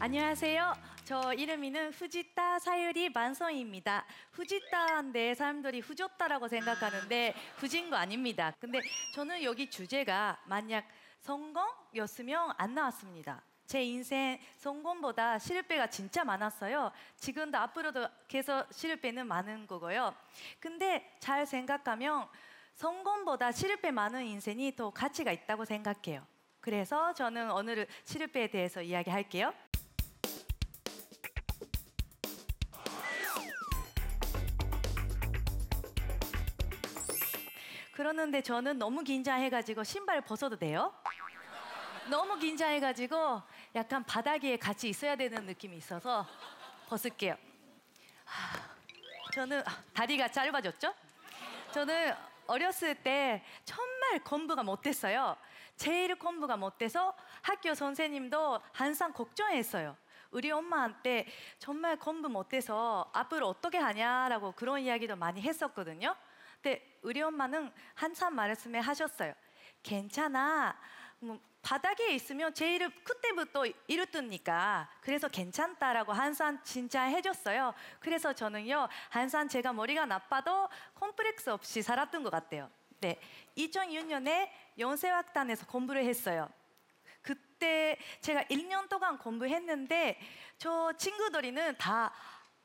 안녕하세요. 저 이름이는 후지따 사유리 만성입니다. 후지따인데 사람들이 후졌다라고 생각하는데 후진 거 아닙니다. 근데 저는 여기 주제가 만약 성공이었으면 안 나왔습니다. 제 인생 성공보다 실패가 진짜 많았어요. 지금도 앞으로도 계속 실패는 많은 거고요. 근데 잘 생각하면 성공보다 실패 많은 인생이 더 가치가 있다고 생각해요. 그래서 저는 오늘 실패에 대해서 이야기할게요. 그러는데 저는 너무 긴장해가지고 신발 벗어도 돼요? 너무 긴장해가지고 약간 바닥 에 같이 있어야 되는 느낌이 있어서 벗을게요. 하, 저는 아, 다리가 짧아졌죠? 저는 어렸을 때 정말 공부가 못했어요. 제일 공부가 못돼서 학교 선생님도 항상 걱정했어요. 우리 엄마한테 정말 공부 못해서 앞으로 어떻게 하냐라고 그런 이야기도 많이 했었거든요. 근데 우리 엄마는 한참 말씀을 하셨어요. 괜찮아. 뭐 바닥에 있으면 제일 그때부터 이렇듯니까 그래서 괜찮다라고 항상 진짜 해줬어요. 그래서 저는요 항상 제가 머리가 나빠도 콤플렉스 없이 살았던 것 같아요. 네, 2006년에 연세학단에서 공부를 했어요. 그때 제가 1년 동안 공부했는데 저 친구들이는 다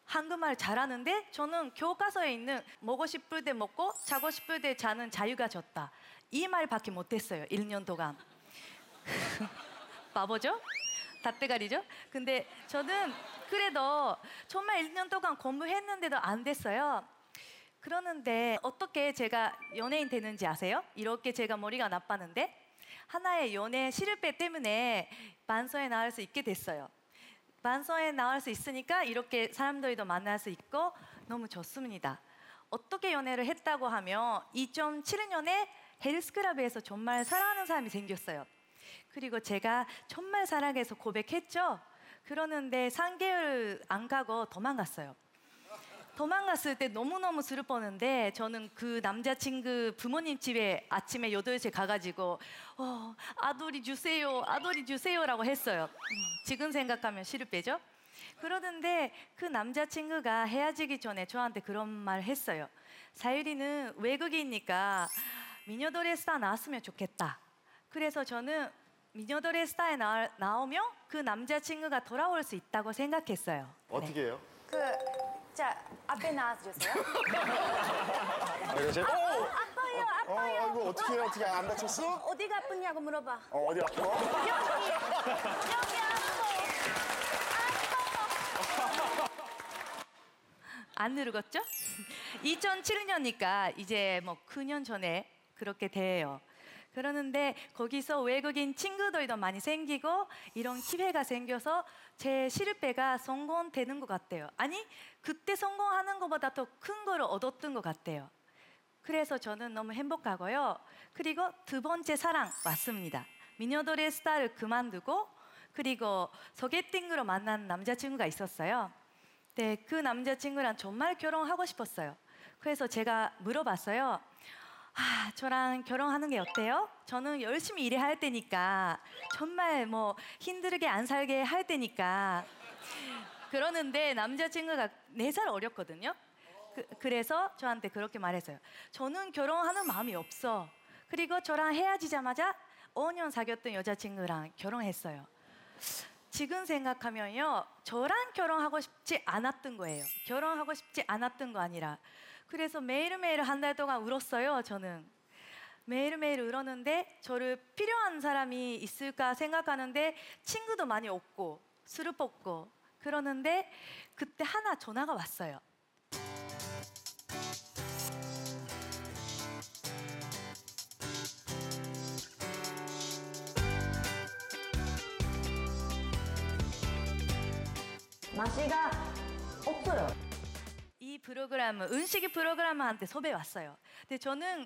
한국말 잘하는데 저는 교과서에 있는 먹고 싶을 때 먹고 자고 싶을 때 자는 자유가 졌다. 이 말밖에 못했어요. 1년 동안. 바보죠? 닷대가리죠? 근데 저는 그래도 정말 1년 동안 공부했는데도 안 됐어요. 그러는데 어떻게 제가 연예인 되는지 아세요? 이렇게 제가 머리가 나빴는데 하나의 연애 실패 때문에 만서에 나올 수 있게 됐어요. 만서에 나올 수 있으니까 이렇게 사람들도 만날 수 있고 너무 좋습니다. 어떻게 연애를 했다고 하면 2007년에 헬스클럽에서 정말 사랑하는 사람이 생겼어요. 그리고 제가 정말 사랑해서 고백했죠. 그러는데 3개월 안 가고 도망갔어요. 도망갔을 때 너무너무 슬펐는데 저는 그 남자친구 부모님 집에 아침에 8시에 가가지고 어, 아돌이 주세요 아돌이 주세요라고 했어요 음, 지금 생각하면 실패죠 그러는데 그 남자친구가 헤어지기 전에 저한테 그런 말 했어요 사유리는 외국이니까 미녀돌의 스타 나왔으면 좋겠다 그래서 저는 미녀돌의 스타에 나, 나오면 그 남자친구가 돌아올 수 있다고 생각했어요 어떻게 해요? 그, 자, 앞에 나와주세요. 아, 이거 제... 어, 아파요, 어, 아파요. 아이고 어떻게 해? 어떻게 안 다쳤어? 어디가 아프냐고 물어봐. 어, 어디 아파? 여기, 여기 아파. 안 누르겠죠? 2007년이니까 이제 뭐 9년 전에 그렇게 돼요. 그러는데 거기서 외국인 친구들도 많이 생기고 이런 기회가 생겨서 제 실패가 성공되는 것 같아요. 아니 그때 성공하는 것보다 더 큰 거를 얻었던 것 같아요. 그래서 저는 너무 행복하고요. 그리고 두 번째 사랑 왔습니다. 미녀돌의 스타를 그만두고 그리고 소개팅으로 만난 남자친구가 있었어요. 네, 그 남자친구랑 정말 결혼하고 싶었어요. 그래서 제가 물어봤어요. 아, 저랑 결혼하는 게 어때요? 저는 열심히 일해 할 테니까 정말 뭐 힘들게 안 살게 할 테니까 그러는데 남자친구가 네 살 어렸거든요. 그, 래서 저한테 그렇게 말했어요. 저는 결혼하는 마음이 없어. 그리고 저랑 헤어지자마자 5년 사귀었던 여자친구랑 결혼했어요. 지금 생각하면요, 저랑 결혼하고 싶지 않았던 거예요. 결혼하고 싶지 않았던 거 아니라. 그래서 매일매일 한 달 동안 울었어요, 저는. 매일매일 울었는데 저를 필요한 사람이 있을까 생각하는데 친구도 많이 없고 슬펐고 그러는데 그때 하나 전화가 왔어요. 맛이가 없어요. 이 프로그램은 은식이 프로그램한테 섭외 왔어요. 근데 저는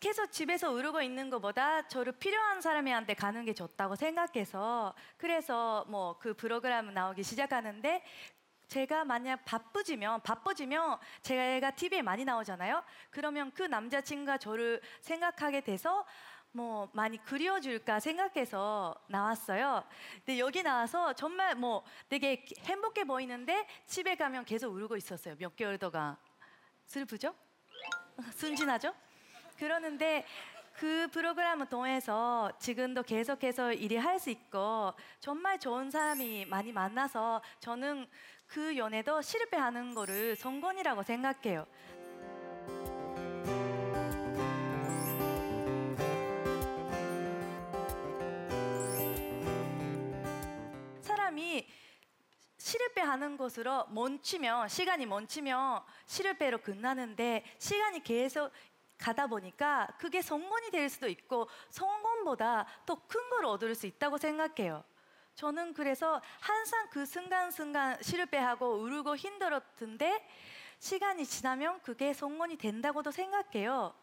계속 집에서 울고 있는 것보다 저를 필요한 사람한테 가는 게 좋다고 생각해서 그래서 뭐 그 프로그램 나오기 시작하는데 제가 만약 바쁘지면 바빠지면 제가 TV에 많이 나오잖아요. 그러면 그 남자친구가 저를 생각하게 돼서 뭐 많이 그리워줄까 생각해서 나왔어요. 근데 여기 나와서 정말 뭐 되게 행복해 보이는데 집에 가면 계속 울고 있었어요. 몇 개월 동안. 슬프죠? 순진하죠? 그러는데 그 프로그램을 통해서 지금도 계속해서 일이 할 수 있고 정말 좋은 사람이 많이 만나서 저는 그 연애도 실패하는 거를 성공이라고 생각해요. 사람이 실패하는 것으로 멈추면 시간이 멈추면 실패로 끝나는데 시간이 계속 가다 보니까 그게 성공이 될 수도 있고 성공보다 더 큰 걸 얻을 수 있다고 생각해요. 저는 그래서 항상 그 순간순간 실패하고 울고 힘들었던데 시간이 지나면 그게 성공이 된다고도 생각해요.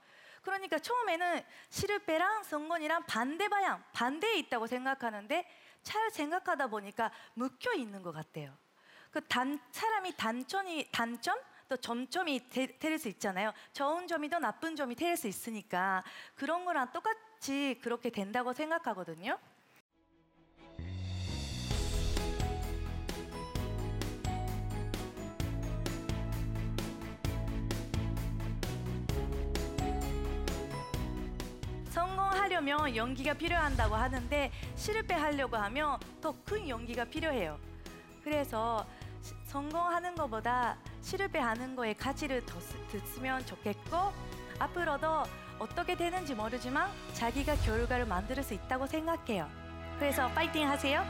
그러니까 처음에는 실패랑 성공이랑 반대 방향, 반대에 있다고 생각하는데 잘 생각하다 보니까 묶여 있는 것 같아요. 그 단, 사람이 단점이 단점 또 점점이 될 수 있잖아요. 좋은 점이든 나쁜 점이 될 수 있으니까 그런 거랑 똑같이 그렇게 된다고 생각하거든요. 하려면 용기가 필요한다고 하는데 실패하려고 하면 더큰 용기가 필요해요. 그래서 시- 성공하는 것보다 실패하는 거에 가치를 더 쓰- 듣으면 좋겠고 앞으로도 어떻게 되는지 모르지만 자기가 결과를 만들 수 있다고 생각해요. 그래서 파이팅 하세요.